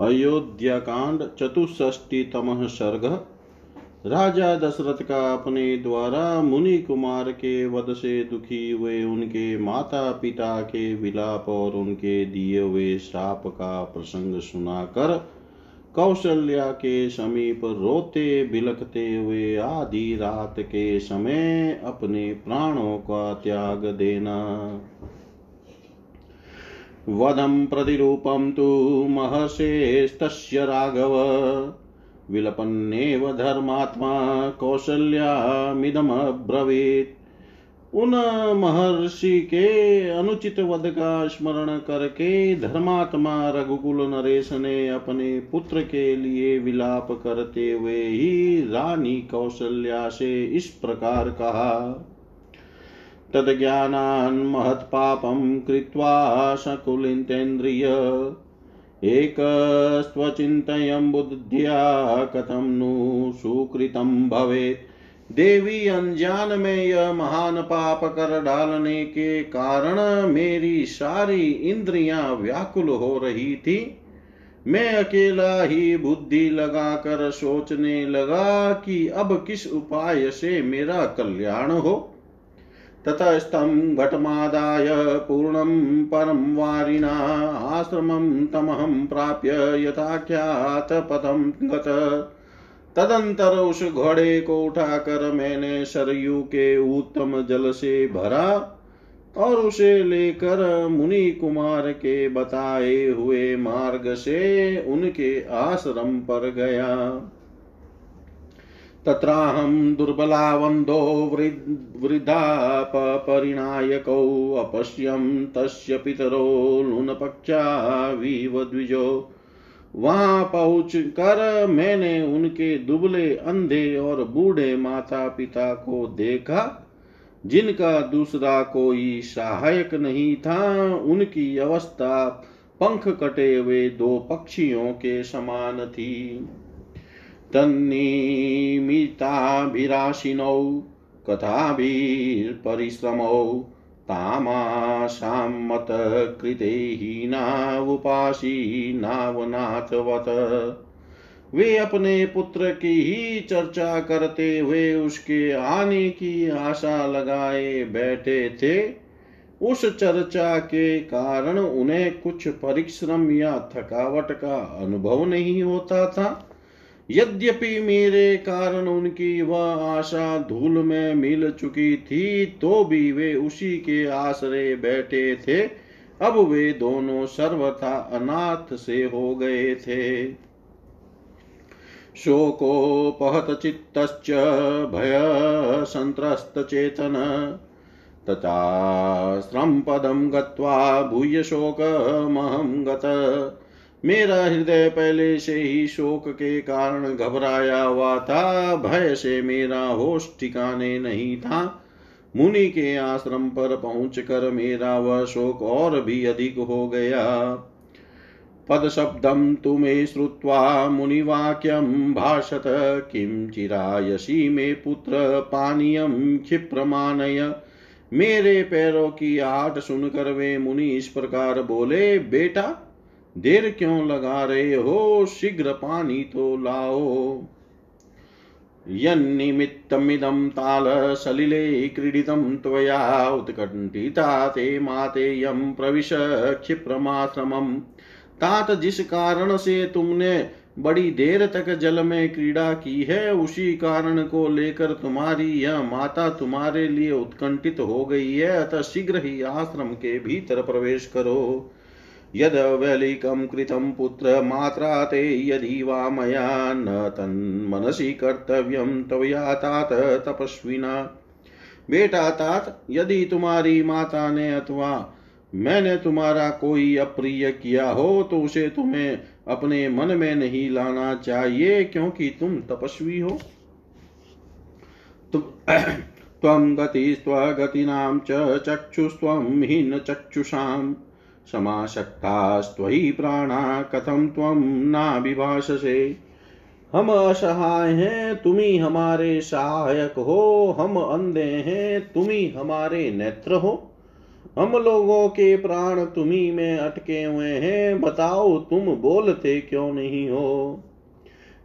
अयोध्याकांड चतुष्टीतम सर्ग। राजा दशरथ का अपने द्वारा मुनि कुमार के वध से दुखी हुए उनके माता पिता के विलाप और उनके दिए हुए श्राप का प्रसंग सुनाकर कौशल्या के समीप रोते बिलखते हुए आधी रात के समय अपने प्राणों का त्याग देना। वदं प्रतिरूपं तु महर्षेस्तस्य राघव। विलपन्नेव धर्मात्मा कौशल्यामिदमब्रवीत्। उन महर्षि के अनुचित वध का स्मरण करके धर्मात्मा रघुकुल नरेश ने अपने पुत्र के लिए विलाप करते हुए ही रानी कौशल्या से इस प्रकार कहा तद्ज्ञानान् महत्पापं कृत्वा सकुलिन्तेन्द्रिय एकस्त्वचिन्तयं बुद्ध्या कथं नु सुकृतं भवेत्। देवी अनजान में यह महान पाप कर डालने के कारण मेरी सारी इंद्रियाँ व्याकुल हो रही थी। मैं अकेला ही बुद्धि लगाकर सोचने लगा कि अब किस उपाय से मेरा कल्याण हो। ततस्तं घटमादाय पूर्णं परं वारिणा आश्रमं तमहं प्राप्य यथाख्यातपथं गत। तदंतर उस घोड़े को उठाकर मैंने सरयू के उत्तम जल से भरा और उसे लेकर मुनि कुमार के बताए हुए मार्ग से उनके आश्रम पर गया। तत्राहं दुर्बलावन्धो वृद्धापरिणायकौ अपश्यं तस्य पितरो लूनपक्षा द्विजो। वहाँ पहुँच कर मैंने उनके दुबले अंधे और बूढ़े माता पिता को देखा, जिनका दूसरा कोई सहायक नहीं था, उनकी अवस्था पंख कटे हुए दो पक्षियों के समान थी। तन्निमिताभिराशिनौ कथाभिर्परिश्रमौ तामाशां मतकृते हीनावुपासीनावनाथवत वे अपने पुत्र की ही चर्चा करते हुए उसके आने की आशा लगाए बैठे थे। उस चर्चा के कारण उन्हें कुछ परिश्रम या थकावट का अनुभव नहीं होता था। यद्यपि मेरे कारण उनकी वह आशा धूल में मिल चुकी थी तो भी वे उसी के आश्रय बैठे थे। अब वे दोनों सर्वथा अनाथ से हो गए थे। शोकोपहत चित्तश्च भय संत्रस्त चेतन तथा श्रम पदम गत्वा शोकमहं गत। मेरा हृदय पहले से ही शोक के कारण घबराया हुआ था, भय से मेरा होश ठिकाने नहीं था। मुनि के आश्रम पर पहुंचकर मेरा वह शोक और भी अधिक हो गया। पद शब्दम तुम्हें श्रुवा मुनिवाक्यम भाषत किम चिरायसी मे पुत्र पानीयम क्षिप्रमाणय। मेरे पैरों की आट सुनकर वे मुनि इस प्रकार बोले, बेटा देर क्यों लगा रहे हो? शीघ्र पानी तो लाओ। यन्निमित्तमिदं तालसलिले क्रीडितं त्वया उत्कण्ठिता ते मातेयं प्रविश क्षिप्रमाश्रमम् तात जिस कारण से तुमने बड़ी देर तक जल में क्रीड़ा की है, उसी कारण को लेकर तुम्हारी यह माता तुम्हारे लिए उत्कंठित हो गई है। अतः शीघ्र ही आश्रम के भीतर प्रवेश करो। यद कृतं ते यदि वा मया न तन्मनसि कर्तव्यं त्वया तात तपस्विना। बेटा, तात, यदि तुम्हारी माता ने अथवा मैंने तुम्हारा कोई अप्रिय किया हो तो उसे तुम्हें अपने मन में नहीं लाना चाहिए, क्योंकि तुम तपस्वी हो। त्वं गतिस्त्वगतीनां च चक्षुस्त्वं हीन चक्षुषाम् समाशक्तास्त्वयि प्राणा कथम त्वं नाभिभाषसे। हम असहाय हैं, तुम ही हमारे सहायक हो। हम अंधे हैं, तुम ही हमारे नेत्र हो। हम लोगों के प्राण तुम्ही में अटके हुए हैं, बताओ तुम बोलते क्यों नहीं हो?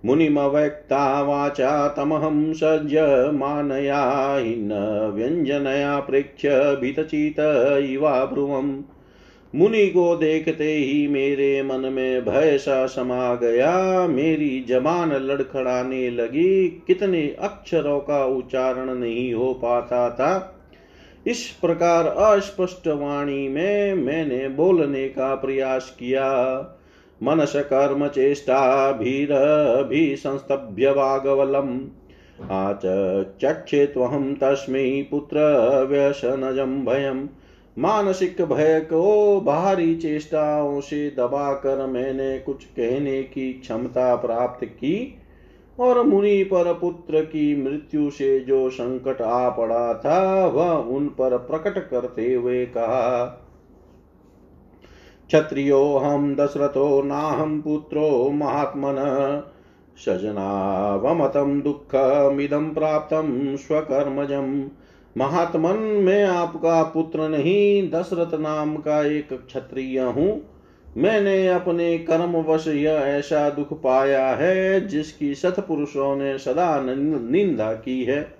मुनिमव्यक्ता वाचा, तमहं सज्जमानया न व्यञ्जनया प्रेक्ष्य भीतचित इवा भ्रुवम् मुनि को देखते ही मेरे मन में भय सा समा गया। मेरी जबान लड़खड़ाने लगी। कितने अक्षरों का उच्चारण नहीं हो पाता था। इस प्रकार अस्पष्ट वाणी में मैंने बोलने का प्रयास किया। मनस कर्म चेष्टाभिरभिसंस्तभ्य वागवलम् आचक्षे त्वहं तस्मै पुत्र व्यसनजम भयम्। मानसिक भय को बाहरी चेष्टाओं से दबाकर मैंने कुछ कहने की क्षमता प्राप्त की और मुनि पर पुत्र की मृत्यु से जो संकट आ पड़ा था, वह उन पर प्रकट करते हुए कहा, क्षत्रियो हम दशरथो नाहम पुत्रो महात्मन सजनावमतं दुःखमिदं प्राप्तं स्वकर्मजम्। महात्मन मैं आपका पुत्र नहीं, दशरथ नाम का एक क्षत्रिय हूँ। मैंने अपने कर्म वश यह ऐसा दुख पाया है, जिसकी सतपुरुषों ने सदा निंदा की है।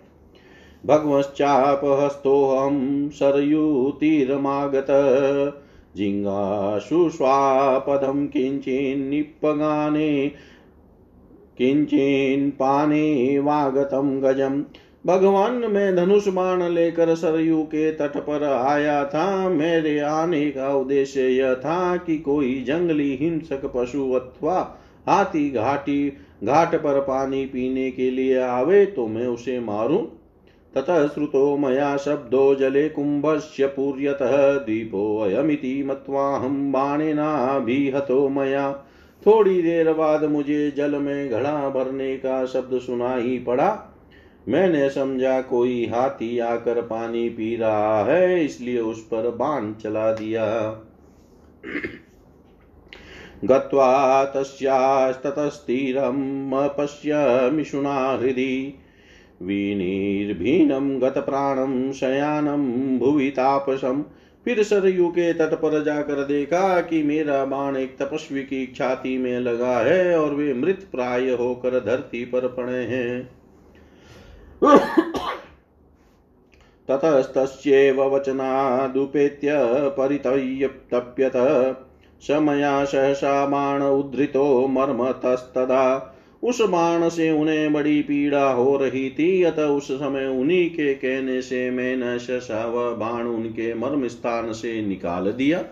भगवश्चापहस्तोऽहं सरयूतिरमागत जिङ्गाशु स्वापदं किञ्चिन्निपगाने किञ्चिन्पाने वागतं गजम्। भगवान मैं धनुष बाण लेकर सरयू के तट पर आया था। मेरे आने का उद्देश्य यह था कि कोई जंगली हिंसक पशु अथवा हाथी घाटी, घाट पर पानी पीने के लिए आवे तो मैं उसे मारूं। ततः श्रुतो मया शब्दो जले कुंभस्य पूर्यतः दीपोऽयमिति मत्वाहं बाणेनाभिहतो मया। थोड़ी देर बाद मुझे जल में घड़ा भरने का शब्द सुनाई पड़ा। मैंने समझा कोई हाथी आकर पानी पी रहा है, इसलिए उस पर बाण चला दिया। गत्वा तस्यास्ततस्थिरमपश्यमिषुणा हृदि। विनिर्भीनं गतप्राणं शयानं भुवि तापसम् फिर सरयू के तट पर जाकर देखा कि मेरा बाण एक तपस्वी की छाती में लगा है और वे मृत प्राय होकर धरती पर पड़े हैं। ततस्तस्येव वचनादुपेत्य परितय्यप्यत स मया सहसा बाण उद्धृतो मर्मतस्तदा। उस बाण से उन्हें बड़ी पीड़ा हो रही थी, अतः उस समय उन्हीं के कहने से मैंने सहसा वह बाण उनके मर्म स्थान से निकाल दिया।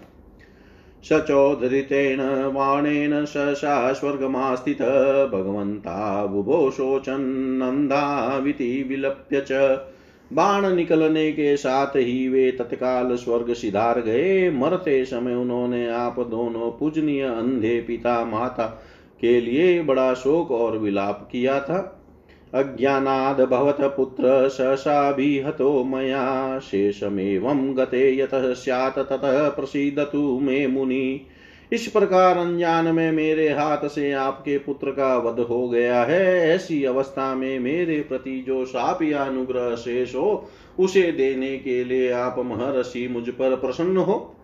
सचोदरितेन बाणेन सशा स्वर्गमास्थित भगवन्ता बुभो शोचन्नन्दाविति विलप्य च। बाण निकलने के साथ ही वे तत्काल स्वर्ग सिधार गए। मरते समय उन्होंने आप दोनों पूजनीय अंधे पिता माता के लिए बड़ा शोक और विलाप किया था। अज्ञानाद् भवत पुत्र सहसाभिहतो मया। शेषमेवं गते यतः स्यात्, ततः प्रसीदतु मे मुनि। इस प्रकार अनजान में मेरे हाथ से आपके पुत्र का वध हो गया है। ऐसी अवस्था में मेरे प्रति जो साप या अनुग्रह शेष हो, उसे देने के लिए आप महर्षि मुझ पर प्रसन्न हो।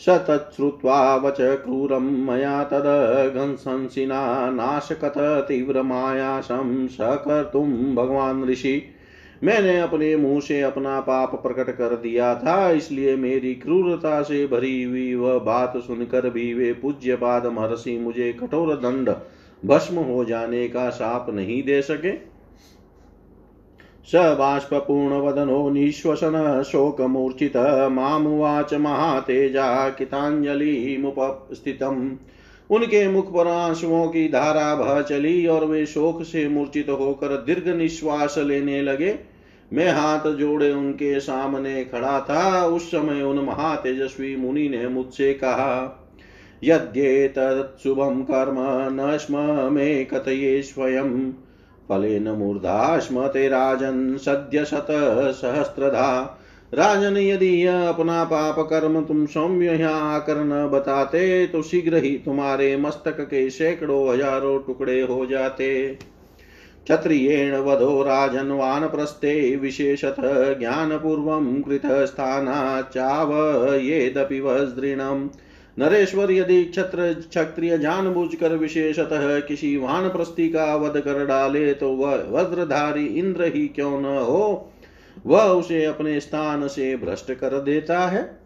स तच्छ्रुत्वा वच क्रूरं मया तदघंसंसिना नाशकत तीव्रमायासं सकर्तुं भगवान ऋषि। मैंने अपने मुँह से अपना पाप प्रकट कर दिया था, इसलिए मेरी क्रूरता से भरी हुई वह बात सुनकर भी वे पूज्य पाद महर्षि मुझे कठोर दंड, भस्म हो जाने का साप नहीं दे सके। स बाष्पूर्ण बाष्पूर्णवदनो निःश्वसन शोकमूर्छित मामुवाच महातेजा किताञ्जलिमुपस्थितम्। उनके मुख पर आंसुओं की धारा बह चली और वे शोक से मूर्छित होकर दीर्घ निश्वास लेने लगे। मैं हाथ जोड़े उनके सामने खड़ा था। उस समय उन महातेजस्वी मुनि ने मुझसे कहा यद्येतत् कर्म न स्म मे कथये स्वयं फलेन मूर्धा स्मते राजन सद्य शत सहस्त्रधा राजन यदि यह अपना पाप कर्म तुम सौम्य यहाँ आकर न बताते तो शीघ्र ही तुम्हारे मस्तक के सैकड़ों हज़ारों टुकड़े हो जाते। क्षत्रियेण वधो राजन वानप्रस्थे, विशेषतः ज्ञानपूर्वं कृतस्थानाच्चावयेदपि वज्दृणम् नरेश्वर यदि क्षत्र क्षत्रिय जानबूझकर विशेषतः किसी वानप्रस्थी का वध कर डाले तो वह वज्रधारी इंद्र ही क्यों न हो? वह उसे अपने स्थान से भ्रष्ट कर देता है।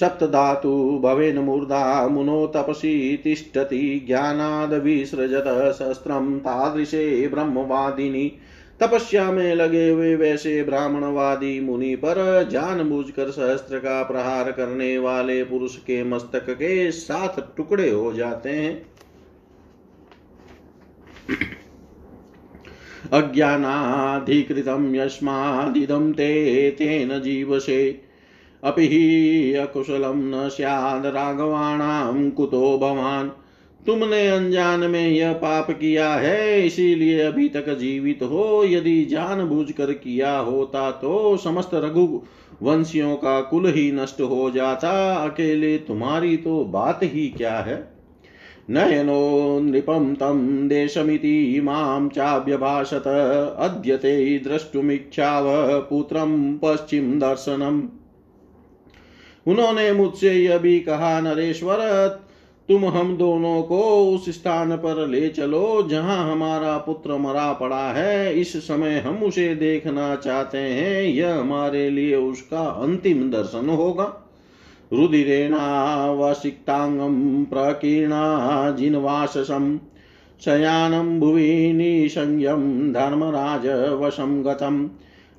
सप्तधातु भवेन मूर्धा मुनो तपसी तिष्ठति ज्ञानादविसृजत शस्त्रं तादृशे ब्रह्मवादिनी तपस्या में लगे हुए वैसे ब्राह्मणवादी मुनि पर जानबूझकर सहस्त्र का प्रहार करने वाले पुरुष के मस्तक के साथ टुकड़े हो जाते हैं। अज्ञानाधिकृतं यस्मादिदं ते तेन जीवसे। अपि हि अकुशलं न स्याद राघवाणां कुतो भवान्। तुमने अनजान में यह पाप किया है, इसीलिए अभी तक जीवित हो। यदि जान बुझ कर किया होता तो समस्त रघु वंशियों का कुल ही नष्ट हो जाता। अकेले तुम्हारी तो बात ही क्या है? नयनो नृपं तं देशमिति माँ चाभ्यभाषत अद्यते द्रष्टुमिच्छाव पुत्रं पश्चिम दर्शनम्। उन्होंने मुझसे यह भी कहा, नरेश्वर तुम हम दोनों को उस स्थान पर ले चलो जहाँ हमारा पुत्र मरा पड़ा है। इस समय हम उसे देखना चाहते हैं। यह हमारे लिए उसका अंतिम दर्शन होगा। रुदिरेणावसिक्ताङ्गं प्रकीर्णा, जिन्वाससं शयानं भुवि निसंयं धर्मराज वशं गतम्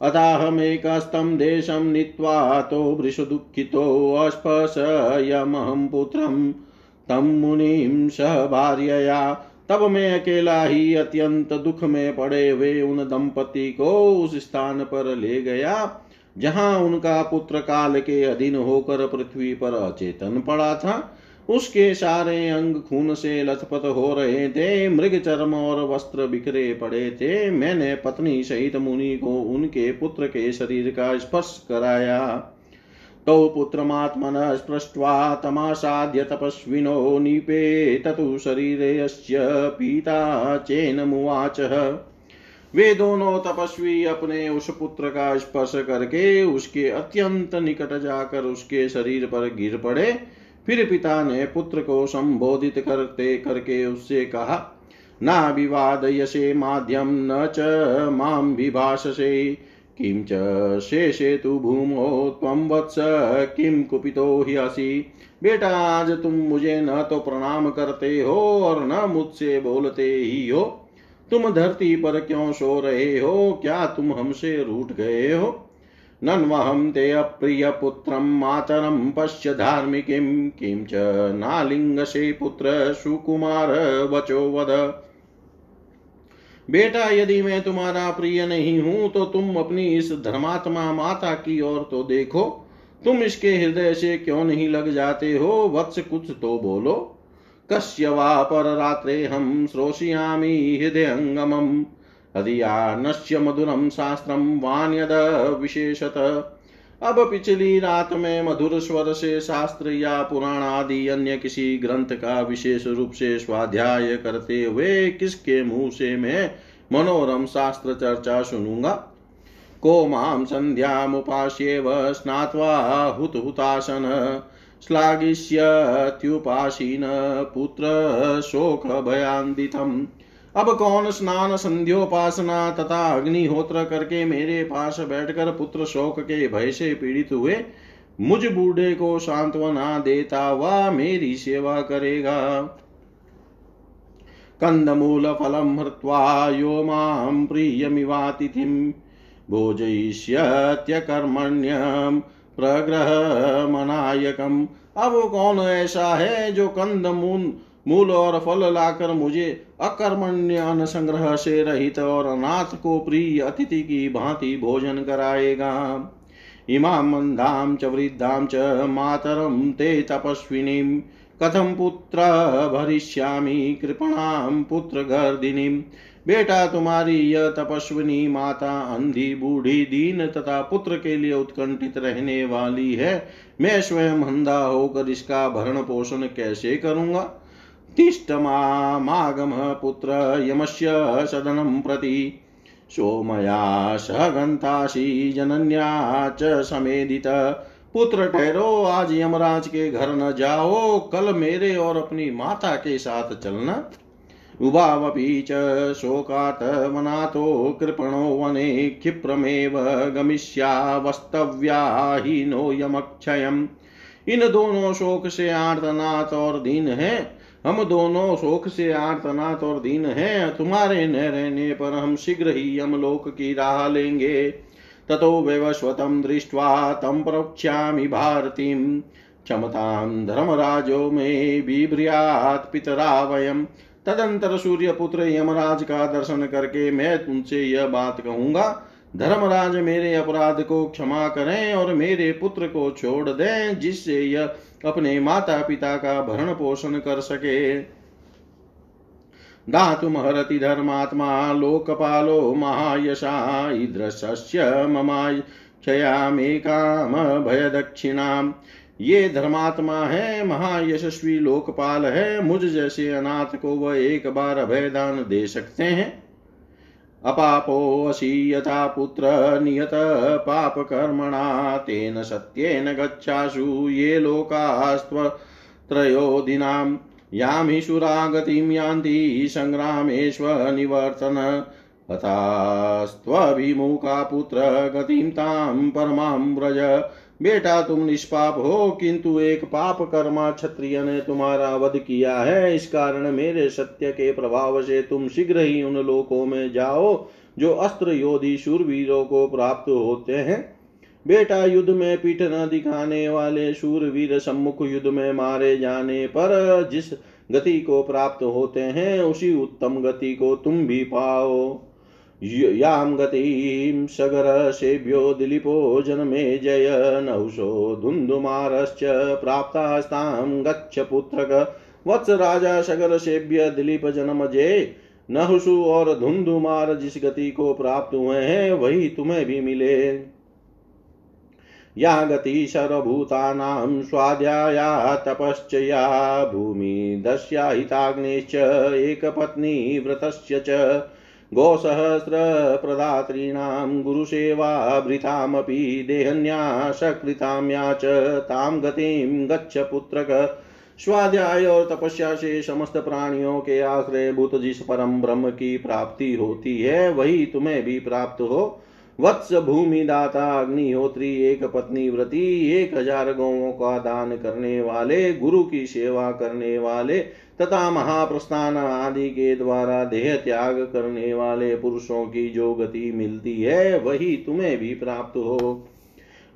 अताहमेकस्तं देशं नीत्वा तो वृषदुःखितोऽस्पशयमहं पुत्रं तं मुनिं सह भार्यया, तब मैं अकेला ही अत्यंत दुख में पड़े हुए उन दंपति को उस स्थान पर ले गया, जहाँ उनका पुत्र काल के अधीन होकर पृथ्वी पर अचेतन पड़ा था। उसके सारे अंग खून से लथपथ हो रहे थे, मृग चर्म और वस्त्र बिखरे पड़े थे। मैंने पत्नी सहित मुनि को उनके पुत्र के शरीर का स्पर्श कराया। तौ पुत्रमात्मन स्पृष्ट्वा तमासाद्य तपस्विनो नीपे ततु शरीरस्य पीता चेन मुवाच वे दोनों तपस्वी अपने उस पुत्र का स्पर्श करके उसके अत्यंत निकट जाकर उसके शरीर पर गिर पड़े। फिर पिता ने पुत्र को संबोधित करते करके उससे कहा, ना विवाद यशे माध्यम न च माम विभाषसे। किं च शेषे तु भूमो त्वं वत्स किं कुपितो ह्यसि बेटा आज तुम मुझे न तो प्रणाम करते हो और न मुझसे बोलते ही हो। तुम धरती पर क्यों सो रहे हो? क्या तुम हमसे रूठ गए हो? नन्वहं ते अप्रियपुत्रं मातरं पश्य धार्मिकीं। किं च नालिङ्गसे पुत्र सुकुमार वचो वद। बेटा, यदि मैं तुम्हारा प्रिय नहीं हूँ तो तुम अपनी इस धर्मात्मा माता की ओर तो देखो। तुम इसके हृदय से क्यों नहीं लग जाते हो? वत्स कुछ तो बोलो। कश्य वा पर रात्रे हम श्रोषयामी हृदयंगमम। हदिया नश्य मधुरम शास्त्रम वाण्यद विशेषत। अब पिछली रात में मधुर स्वर से शास्त्र या पुराण आदि अन्य किसी ग्रंथ का विशेष रूप से स्वाध्याय करते हुए किसके मुँह से मैं मनोरम शास्त्र चर्चा सुनूँगा? को माम संध्यामुपास्येव स्नात्वा पुत्र शोक भयान्दितम् अब कौन स्नान संध्योपासना तथा अग्निहोत्र करके मेरे पास बैठकर पुत्र शोक के भय से पीड़ित हुए, मुझ बूढ़े को सांत्वना देता हुआ मेरी सेवा करेगा। कंदमूल फलम हृत्वा यो माँ प्रियमिवातिथिं प्रग्रह मनायकम। अब कौन ऐसा है जो कंद मूल और फल लाकर मुझे अकर्मण्य संग्रह से रहित और अनाथ को प्रिय अतिथि की भांति भोजन कराएगा। इमां मंदां च वृद्धां च मातरं ते तपस्विनीं। कथम पुत्र भरिष्यामी भरिष्यामि कृपणां पुत्रगर्दिनीं। बेटा तुम्हारी यह तपस्विनी माता अंधी बूढ़ी दीन तथा पुत्र के लिए उत्कंठित रहने वाली है। मैं स्वयं अंधा होकर इसका भरण पोषण कैसे करूँगा? तिष्ठमागमः पुत्र यमस्य सदनं प्रति। सोमया सहगन्तासि जनन्या च समेदित पुत्र ठहरो, आज यमराज के घर न जाओ, कल मेरे और अपनी माता के साथ चलना। उभावपि च शोकात् वनातो कृपणो वने क्षिप्रमेव गमिष्यावस्तव्या हि नो यमक्षयम्। इन दोनों शोक से आर्तनाथ और दीन है। हम दोनों शोक से आर्तनाथ और दीन है। तुम्हारे न रहने पर हम शीघ्र ही यमलोक की राह लेंगे। ततो वैवस्वतं दृष्ट्वा तं प्रोक्ष्यामि भारतीं क्षमतां धर्मराजो मे बिभ्रियात् पितरा वयम् तदंतर सूर्य पुत्र यमराज का दर्शन करके मैं तुमसे यह बात कहूँगा। धर्मराज मेरे अपराध को क्षमा करें और मेरे पुत्र को छोड़ दें, जिससे यह अपने माता पिता का भरण पोषण कर सके। धातुमहरति धर्मात्मा, लोकपालो महायशा ईदृशस्य ममाय क्षयामेकाम भयदक्षिणाम् ये धर्मात्मा है, महायशस्वी लोकपाल है, मुझ जैसे अनाथ को वह एक बार अभयदान दे सकते हैं। अपापोऽसि पुत्र नियत पापकर्मणा तेन सत्येन गच्छासु ये लोकास्त्वत्रयोदिनां यामिषुरा गतिं यान्ति सङ्ग्रामेष्वनिवर्तन तथास्त्वभिमुखा पुत्र गतिं तां व्रज। बेटा, तुम निष्पाप हो, किंतु एक पाप कर्मा क्षत्रिय ने तुम्हारा वध किया है। इस कारण मेरे सत्य के प्रभाव से तुम शीघ्र ही उन लोकों में जाओ, जो अस्त्र योधी शूरवीरों को प्राप्त होते हैं। बेटा, युद्ध में पीठ न दिखाने वाले शूरवीर सम्मुख युद्ध में मारे जाने पर जिस गति को प्राप्त होते हैं, उसी उत्तम गति को तुम भी पाओ। यां गतिं सगरसेभ्यो दिलीपो जन्मे जय नहुषो धुन्धुमारश्च प्राप्तास्तां गच्छ पुत्रक। वत्स राजा सगर सेभ्य दिलीप जन्म जय नहुषु और धुंधुमार जिस गति को प्राप्त हुए हैं, वही तुम्हें भी मिले। या गति सर्वभूतानां स्वाध्याया तपश्च या भूमि दस्या हिताग्नेश्च एकपत्नी व्रतस्य च। गोसहस्रप्रदातॄणां गुरुसेवाभृतामपि देहन्यासकृतां या च तां गतिं गच्छ पुत्रक। स्वाध्याय और तपस्या से समस्त प्राणियों के आश्रय भूत जिस परम ब्रह्म की प्राप्ति होती है, वही तुम्हें भी प्राप्त हो। वत्स भूमि दाता अग्निहोत्री, एक पत्नी व्रती, एक हज़ार गौों का दान करने वाले, गुरु की सेवा करने वाले, तथा महाप्रस्थान आदि के द्वारा देह त्याग करने वाले पुरुषों की जो गति मिलती है, वही तुम्हें भी प्राप्त हो।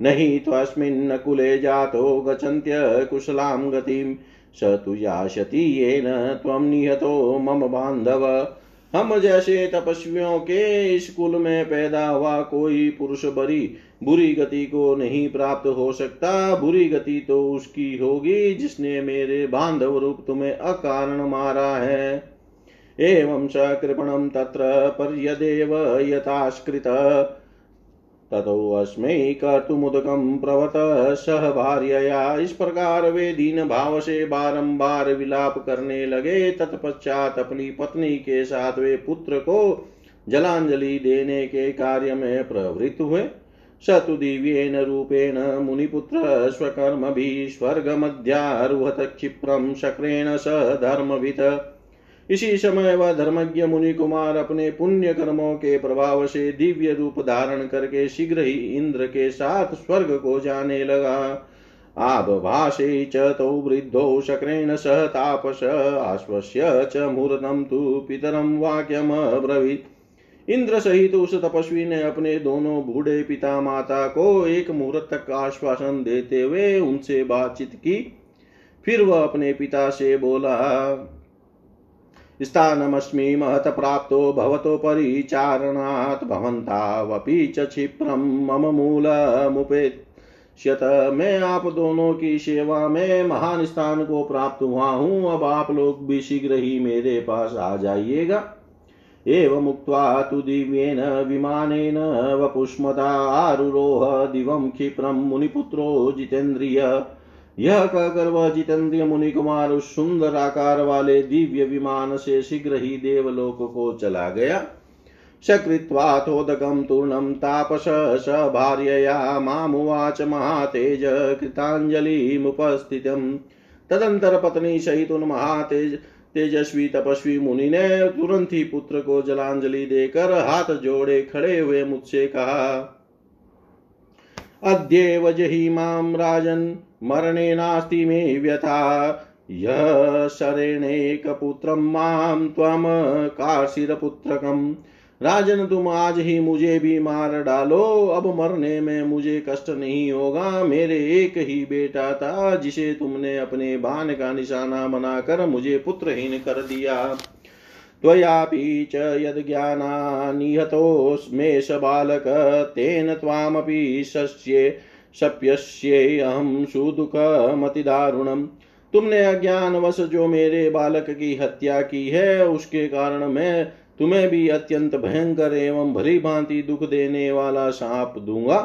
नहीं त्वस्मिन् कुले जातो गच्छन्त्य कुशलां गतिं। स तु यास्यति येन त्वं निहतो मम बान्धव। हम जैसे तपस्वियों के इस कुल में पैदा हुआ कोई पुरुष बरी, बुरी गति को नहीं प्राप्त हो सकता। बुरी गति तो उसकी होगी जिसने मेरे बांधव रूप तुम्हें अकारण मारा है। एवं स कृपणं तत्र पर्यदेव यथास्कृत ततोऽस्मै कर्तुमुदकं प्रवत सह भार्यया। इस प्रकार वे दीन भाव से बारंबार विलाप करने लगे। तत्पश्चात अपनी पत्नी के साथ वे पुत्र को जलांजलि देने के कार्य में प्रवृत्त हुए। स तु दिव्येन रूपेण मुनिपुत्र स्वकर्मभिः स्वर्गमध्यारुहत क्षिप्रं शक्रेण स धर्मवित्। इसी समय वह धर्मज्ञ मुनि कुमार अपने पुण्य कर्मों के प्रभाव से दिव्य रूप धारण करके शीघ्र ही इंद्र के साथ स्वर्ग को जाने लगा। आबभाषे च तौ वृद्धौ शक्रेण सह तापस, आश्वस्य च मुहूर्तं तु पितरं वाक्यमब्रवीत् इंद्र सहित उस तपस्वी ने अपने दोनों बूढ़े पिता माता को एक मुहूर्त तक आश्वासन देते हुए उनसे बातचीत की। फिर वह अपने पिता से बोला स्थानमस्मि महत प्राप्तो भवतो परिचारणात् भवन्तावपि च क्षिप्रं मम मूलमुपेत्स्यत। मैं आप दोनों की सेवा में महान स्थान को प्राप्त हुआ हूँ। अब आप लोग भी शीघ्र ही मेरे पास आ जाइएगा। एवमुक्त्वा तु दिव्येन विमानेन वपुष्मता आरुरोह दिवं क्षिप्रं मुनिपुत्रो जितेन्द्रिय यह कहकर वह जितेंद्रिय मुनि कुमार उस सुंदर आकार वाले दिव्य विमान से शीघ्र ही देवलोक को चला गया। सकृत्वाथोदकं तूर्णं तापस स भार्यया मामुवाच महातेज कृताञ्जलिमुपस्थितम् तदंतर पत्नी सहित उन महातेज तेजस्वी तपस्वी मुनि ने तुरंत ही पुत्र को जलांजलि देकर हाथ जोड़े खड़े हुए मुझसे कहा, अद्येव जहि माँ राजन् मरणे नास्ति मे व्यथा। यः शरेणेकपुत्रं माँ त्वं कार्षिरपुत्रकम् राजन, तुम आज ही मुझे भी मार डालो। अब मरने में मुझे कष्ट नहीं होगा। मेरे एक ही बेटा था, जिसे तुमने अपने बाण का निशाना बनाकर मुझे पुत्रहीन कर दिया। त्वयापि च यद्ज्ञानानिहतोऽस्मेष बालक, तेन त्वामपि शस्ये। शप्यस्येऽहं सुदुःखमतिदारुणम् तुमने अज्ञानवश जो मेरे बालक की हत्या की है, उसके कारण मैं तुम्हें भी अत्यंत भयंकर एवं भली भांति दुख देने वाला साप दूँगा।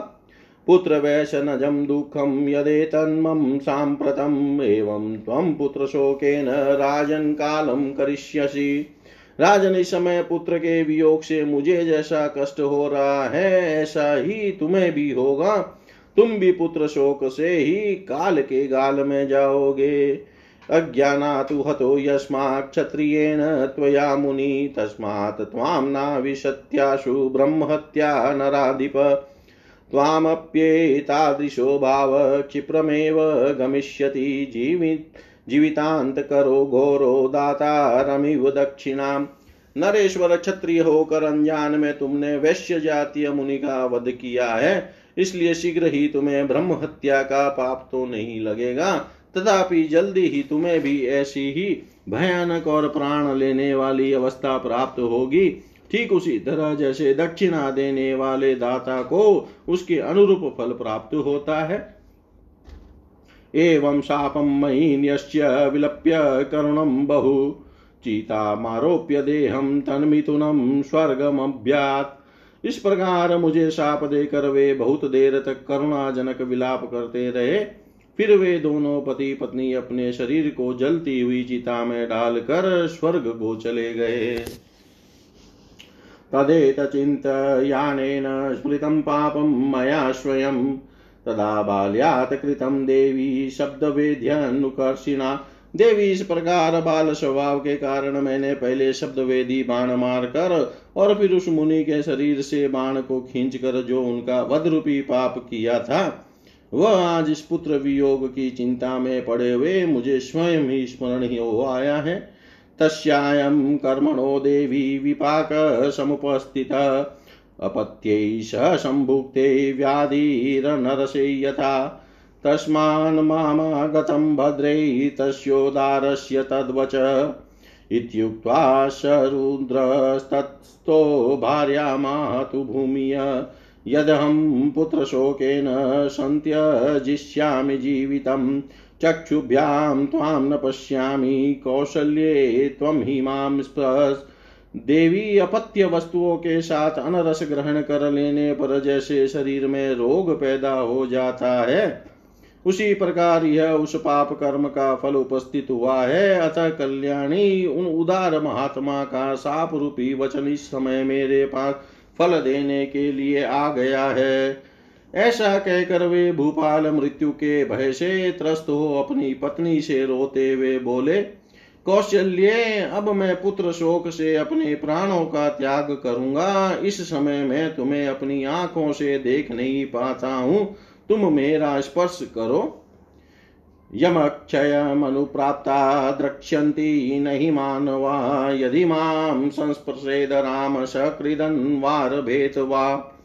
पुत्र वैशनजम दुखम यदे तन्मम सांप्रतम एवं तम पुत्र शोकेन राजन कालम करिष्यसि। राजन इस समय पुत्र के वियोग से मुझे जैसा कष्ट हो रहा है, ऐसा ही तुम्हें भी होगा। तुम भी पुत्र शोक से ही काल के गाल में जाओगे। अज्ञानातु हतो यस्मात् क्षत्रियेण त्वया मुनि, तस्मात् त्वां नाविशत्याशु ब्रह्महत्या नराधिप। त्वामप्येतादृशो भाव क्षिप्रमेव गमिष्यति जीवि जीवितान्तकरो घोरो दातारमिव दक्षिणाम्। नरेश्वर क्षत्रिय होकर अनजान में तुमने वैश्य जातीय मुनि का वध किया है। इसलिए शीघ्र ही तुम्हें ब्रह्म हत्या का पाप तो नहीं लगेगा। तथापि जल्दी ही तुम्हें भी ऐसी ही भयानक और प्राण लेने वाली अवस्था प्राप्त होगी। ठीक उसी तरह जैसे दक्षिणा देने वाले दाता को उसके अनुरूप फल प्राप्त होता है। एवं शापम महीन्यश्च विलप्य करुणम बहु। चीता मारोप्य देहम तन्मिथुनम स्वर्गमभ्यात्। इस प्रकार मुझे शाप देकर वे बहुत देर तक करुणाजनक विलाप करते रहे। फिर वे दोनों पति पत्नी अपने शरीर को जलती हुई चिता में डालकर स्वर्ग को चले गए। तदेत चिन्तयानेन स्मृतं पापं मया स्वयं। तदा बाल्यात् कृतं देवी शब्द शब्दवेद्यनुकर्षिणा। देवी इस प्रकार बाल स्वभाव के कारण मैंने पहले शब्द वेदी बाण मार कर और फिर उस मुनि के शरीर से बाण को खींच कर जो उनका वध रूपी पाप किया था, वह आज इस पुत्र वियोग की चिंता में पड़े हुए मुझे स्वयं ही स्मरण ही हो आया है। तस्यायं कर्मणो देवी विपाक समुपस्थित अपत्यै स सम्भुक्ते व्याधिरनरसे यथा तस्मान् मामागतं भद्रै तस्योदारस्य तद्वच। इत्युक्त्वा स रुद्रस्तत्स्थो भार्यामातु भूमिय। यदहं पुत्रशोकेन सन्त्यजिष्यामि जीवितं, चक्षुभ्यां त्वां न पश्यामि, कौशल्ये त्वं हि माँ देवी अपत्य वस्तुओं के साथ अनरस ग्रहण कर लेने पर जैसे शरीर में रोग पैदा हो जाता है उसी प्रकार यह उस पाप कर्म का फल उपस्थित हुआ है। अतः कल्याणी, उन उदार महात्मा का साप रूपी वचन इस समय मेरे पास फल देने के लिए आ गया है। ऐसा कहकर वे भूपाल मृत्यु के भय से त्रस्त हो अपनी पत्नी से रोते हुए बोले, कौशल्य, अब मैं पुत्र शोक से अपने प्राणों का त्याग करूँगा। इस समय मैं तुम्हें अपनी आँखों से देख नहीं पाता हूँ। तुम मेरा स्पर्श करो। यमक्षयमनुप्राप्ता द्रक्ष्यन्ति न हि मानवा। यदि माँ संस्पृशेद राम सकृदन्वारभेत वा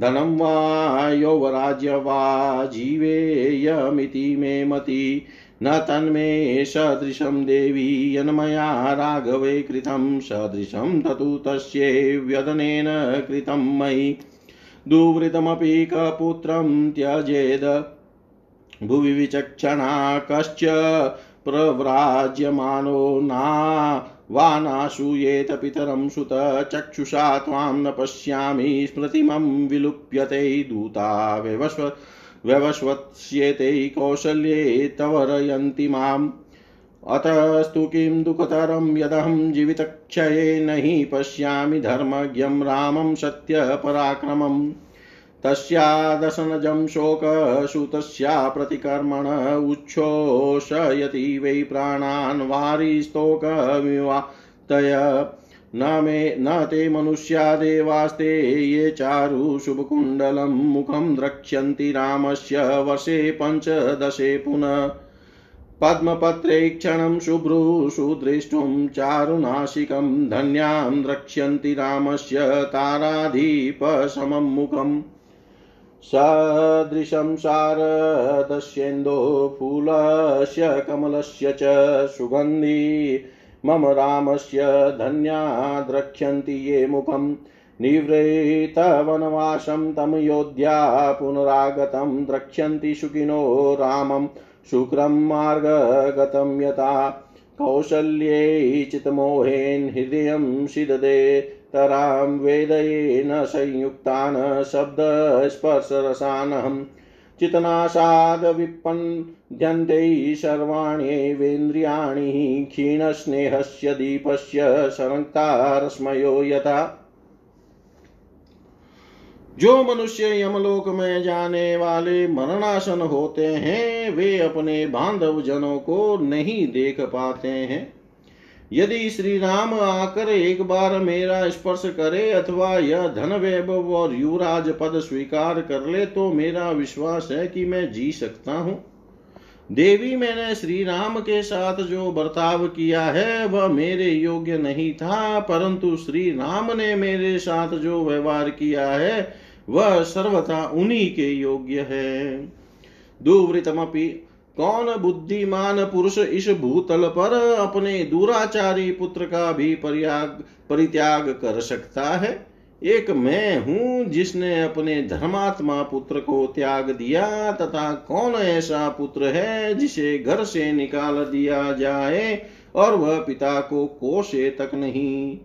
धनं वा यौवराज्य वा जीवेयमिति मे मति। न तन्मे सदृशं देवी यन्मया राघवे कृतं। सदृशं ततु तस्ये व्यदनेन कृतं मयि। दुवृतमपि कपुत्रं त्यजेद। भुवि विचक्षणा कश्च प्रव्राज्यमानो ना वा नाशूयेत पितरं सुत, चक्षुषा त्वां न पश्यामि, स्मृतिमं विलुप्यते दूता व्यवस्व व्यवस्वत्स्येते कौशल्ये तवरयन्ति माम्। अतस्तु किं दुःखतरं यदहं जीवितक्षये न हि पश्यामि धर्मज्ञं रामं सत्यपराक्रमम्। तस्यादशनजं शोकसुतस्या प्रतिकर्मण उच्छोषयति वै प्राणान् वारिस्तोकमिवातय न मे, न ते मनुष्या देवास्ते ये चारु शुभकुण्डलं मुखं द्रक्ष्यन्ति रामस्य वर्षे पञ्चदशे पुनः। पद्मपत्रेक्षणं शुभ्रू सुदृष्टुं चारुनाशिकं धन्यां द्रक्ष्यन्ति रामस्य ताराधीपसमं मुखम् सदृशं शारदस्येन्दो फूलस्य कमलस्य च सुगन्धी। मम रामस्य धन्या द्रक्ष्यन्ति ये मुखम् निवृत्तवनवासं तं योध्या पुनरागतं द्रक्ष्यन्ति सुखिनो रामं शुक्रं मार्गगतं यथा कौशल्ये चितमोहेन हृदयं सिददे, तरां वेदयेन संयुक्तान् शब्दस्पर्शरसानहं। चितनाशादविपन्द्यन्ते सर्वाण्येवेन्द्रियाणि क्षीणस्नेहस्य दीपस्य संक्तारस्मयो यथा जो मनुष्य यमलोक में जाने वाले मरणासन होते हैं, वे अपने बांधव जनों को नहीं देख पाते हैं। यदि श्री राम आकर एक बार मेरा स्पर्श करे अथवा यह धन वैभव और युवराज पद स्वीकार कर ले तो मेरा विश्वास है कि मैं जी सकता हूँ। देवी मैंने श्री राम के साथ जो बर्ताव किया है, वह मेरे योग्य नहीं था, परंतु श्री राम ने मेरे साथ जो व्यवहार किया है वह सर्वथा उन्हीं के योग्य है। दुवृतमपि, कौन बुद्धिमान पुरुष इस भूतल पर अपने दुराचारी पुत्र का भी परियाग, परित्याग कर सकता है? एक मैं हूँ जिसने अपने धर्मात्मा पुत्र को त्याग दिया, तथा कौन ऐसा पुत्र है जिसे घर से निकाल दिया जाए और वह पिता को कोशे तक नहीं।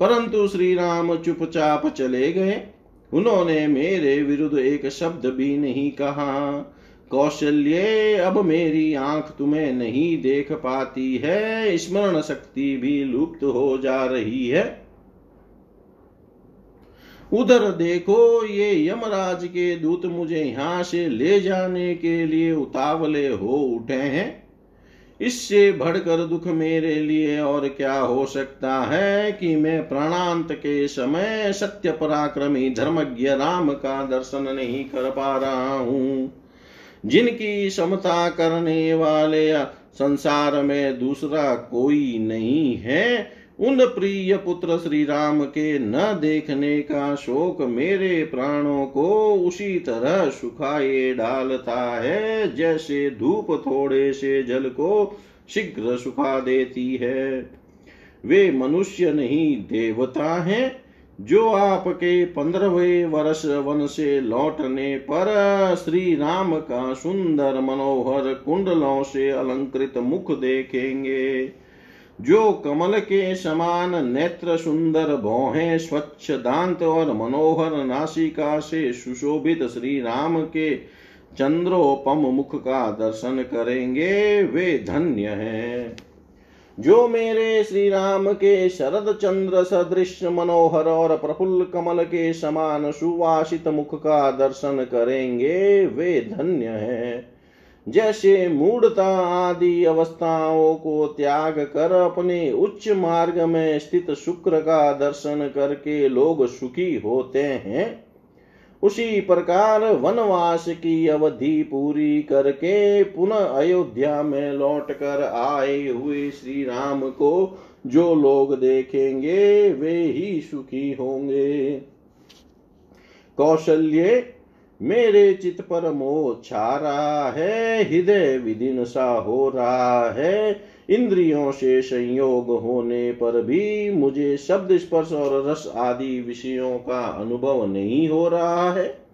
परंतु श्री राम चुपचाप चले गए। उन्होंने मेरे विरुद्ध एक शब्द भी नहीं कहा। कौशल्य, अब मेरी आँख तुम्हें नहीं देख पाती है। स्मरण शक्ति भी लुप्त हो जा रही है। उधर देखो, ये यमराज के दूत मुझे यहाँ से ले जाने के लिए उतावले हो उठे हैं। इससे बढ़कर दुख मेरे लिए और क्या हो सकता है कि मैं प्राणांत के समय सत्य पराक्रमी धर्मज्ञ राम का दर्शन नहीं कर पा रहा हूँ। जिनकी समता करने वाले संसार में दूसरा कोई नहीं है उन प्रिय पुत्र श्री राम के न देखने का शोक मेरे प्राणों को उसी तरह सुखाए डालता है, जैसे धूप थोड़े से जल को शीघ्र सुखा देती है। वे मनुष्य नहीं, देवता हैं, जो आपके पंद्रहवें वर्ष वन से लौटने पर श्री राम का सुंदर मनोहर कुंडलों से अलंकृत मुख देखेंगे। जो कमल के समान नेत्र सुंदर भौहें स्वच्छ दांत और मनोहर नासिका से सुशोभित श्री राम के चंद्रोपम मुख का दर्शन करेंगे, वे धन्य हैं। जो मेरे श्री राम के शरद चंद्र सदृश मनोहर और प्रफुल्ल कमल के समान सुवासित मुख का दर्शन करेंगे, वे धन्य हैं। जैसे मूढ़ता आदि अवस्थाओं को त्याग कर अपने उच्च मार्ग में स्थित शुक्र का दर्शन करके लोग सुखी होते हैं, उसी प्रकार वनवास की अवधि पूरी करके पुनः अयोध्या में लौट कर आए हुए श्री राम को जो लोग देखेंगे, वे ही सुखी होंगे। कौशल्य मेरे चित पर मोह छा रहा है, हृदय विदिन सा हो रहा है। इंद्रियों से संयोग होने पर भी मुझे शब्द स्पर्श और रस आदि विषयों का अनुभव नहीं हो रहा है।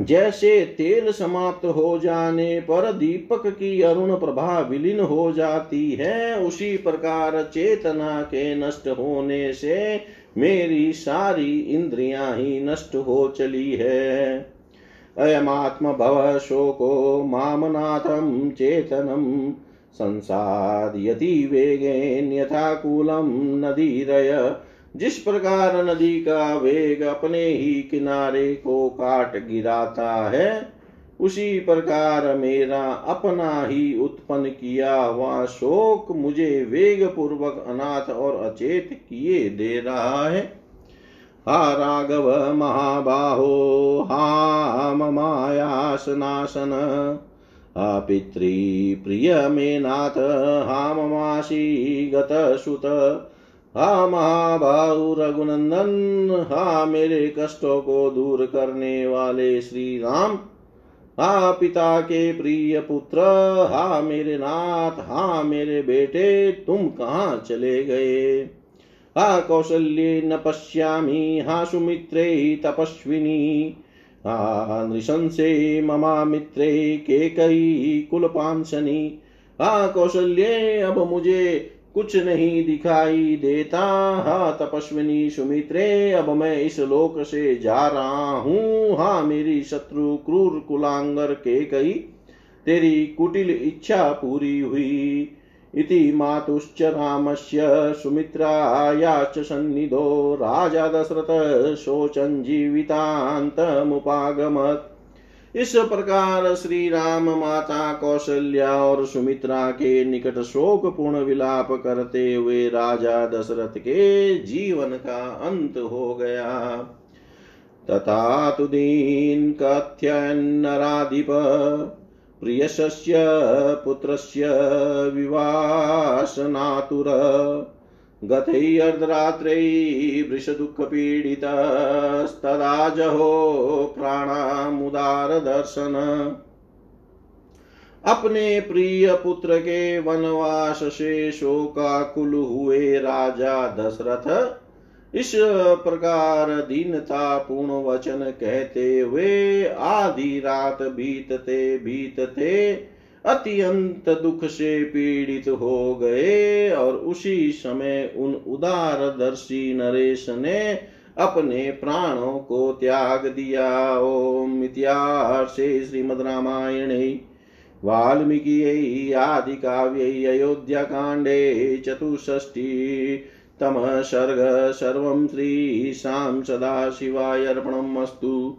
जैसे तेल समाप्त हो जाने पर दीपक की अरुण प्रभा विलीन हो जाती है, उसी प्रकार चेतना के नष्ट होने से मेरी सारी इंद्रियाँ ही नष्ट हो चली है। अयमात्मभव शोको मामनाथं चेतनं संसादयति वेगेन्यथाकूलं नदीरय। जिस प्रकार नदी का वेग अपने ही किनारे को काट गिराता है उसी प्रकार मेरा अपना ही उत्पन्न किया हुआ शोक मुझे वेग पूर्वक अनाथ और अचेत किए दे रहा है। हा राघव महाबाहो, हा ममायासनाशन हा पितृप्रिय मे नाथ हा ममाशी गतसुत हा महाबाहु रघुनंदन, हा मेरे कष्टों को दूर करने वाले श्री राम हा पिता के प्रिय पुत्र, हा मेरे नाथ, हा मेरे बेटे, तुम कहाँ चले गए? हा कौशल्य न पश्यामी, हा सुमित्रे तपस्विनी, हा नृशंसे ममा मित्रे के कई कुलपांसनी, हा कौशल्य, अब मुझे कुछ नहीं दिखाई देता। हा, तपस्विनी सुमित्रे, अब मैं इस लोक से जा रहा हूँ। हा, मेरी शत्रु क्रूर कुलांगर के कही तेरी कुटिल इच्छा पूरी हुई। इति मातुश्च रामस्य सुमित्रायाश्च सन्निधो। राजा दशरथ शोचन् जीवितान्तमुपागमत्। इस प्रकार श्री राम माता कौशल्या और सुमित्रा के निकट शोक पूर्ण विलाप करते हुए राजा दशरथ के जीवन का अंत हो गया। तथा तु दीन कथ्यन्नराधिप प्रियस्य पुत्रस्य विवासनातुर। गतैर्धरात्रै वृषदुःखपीडितस्तदा जहो प्राणामुदारदर्शन। अपने प्रिय पुत्र के वनवास से शोकाकुल हुए राजा दशरथ इस प्रकार दीनता पूर्ण वचन कहते हुए आधी रात बीतते बीतते अत्यंत दुख से पीड़ित हो गए और उसी समय उन उदार दर्शी नरेश ने अपने प्राणों को त्याग दिया। ओम इतिहासे श्रीमद रामायणे। वाल्मीकि आदि काव्ये अयोध्या कांडे चतुष्षष्टि तम सर्ग सर्वं श्रीशां सदाशिवाय अर्पणमस्तु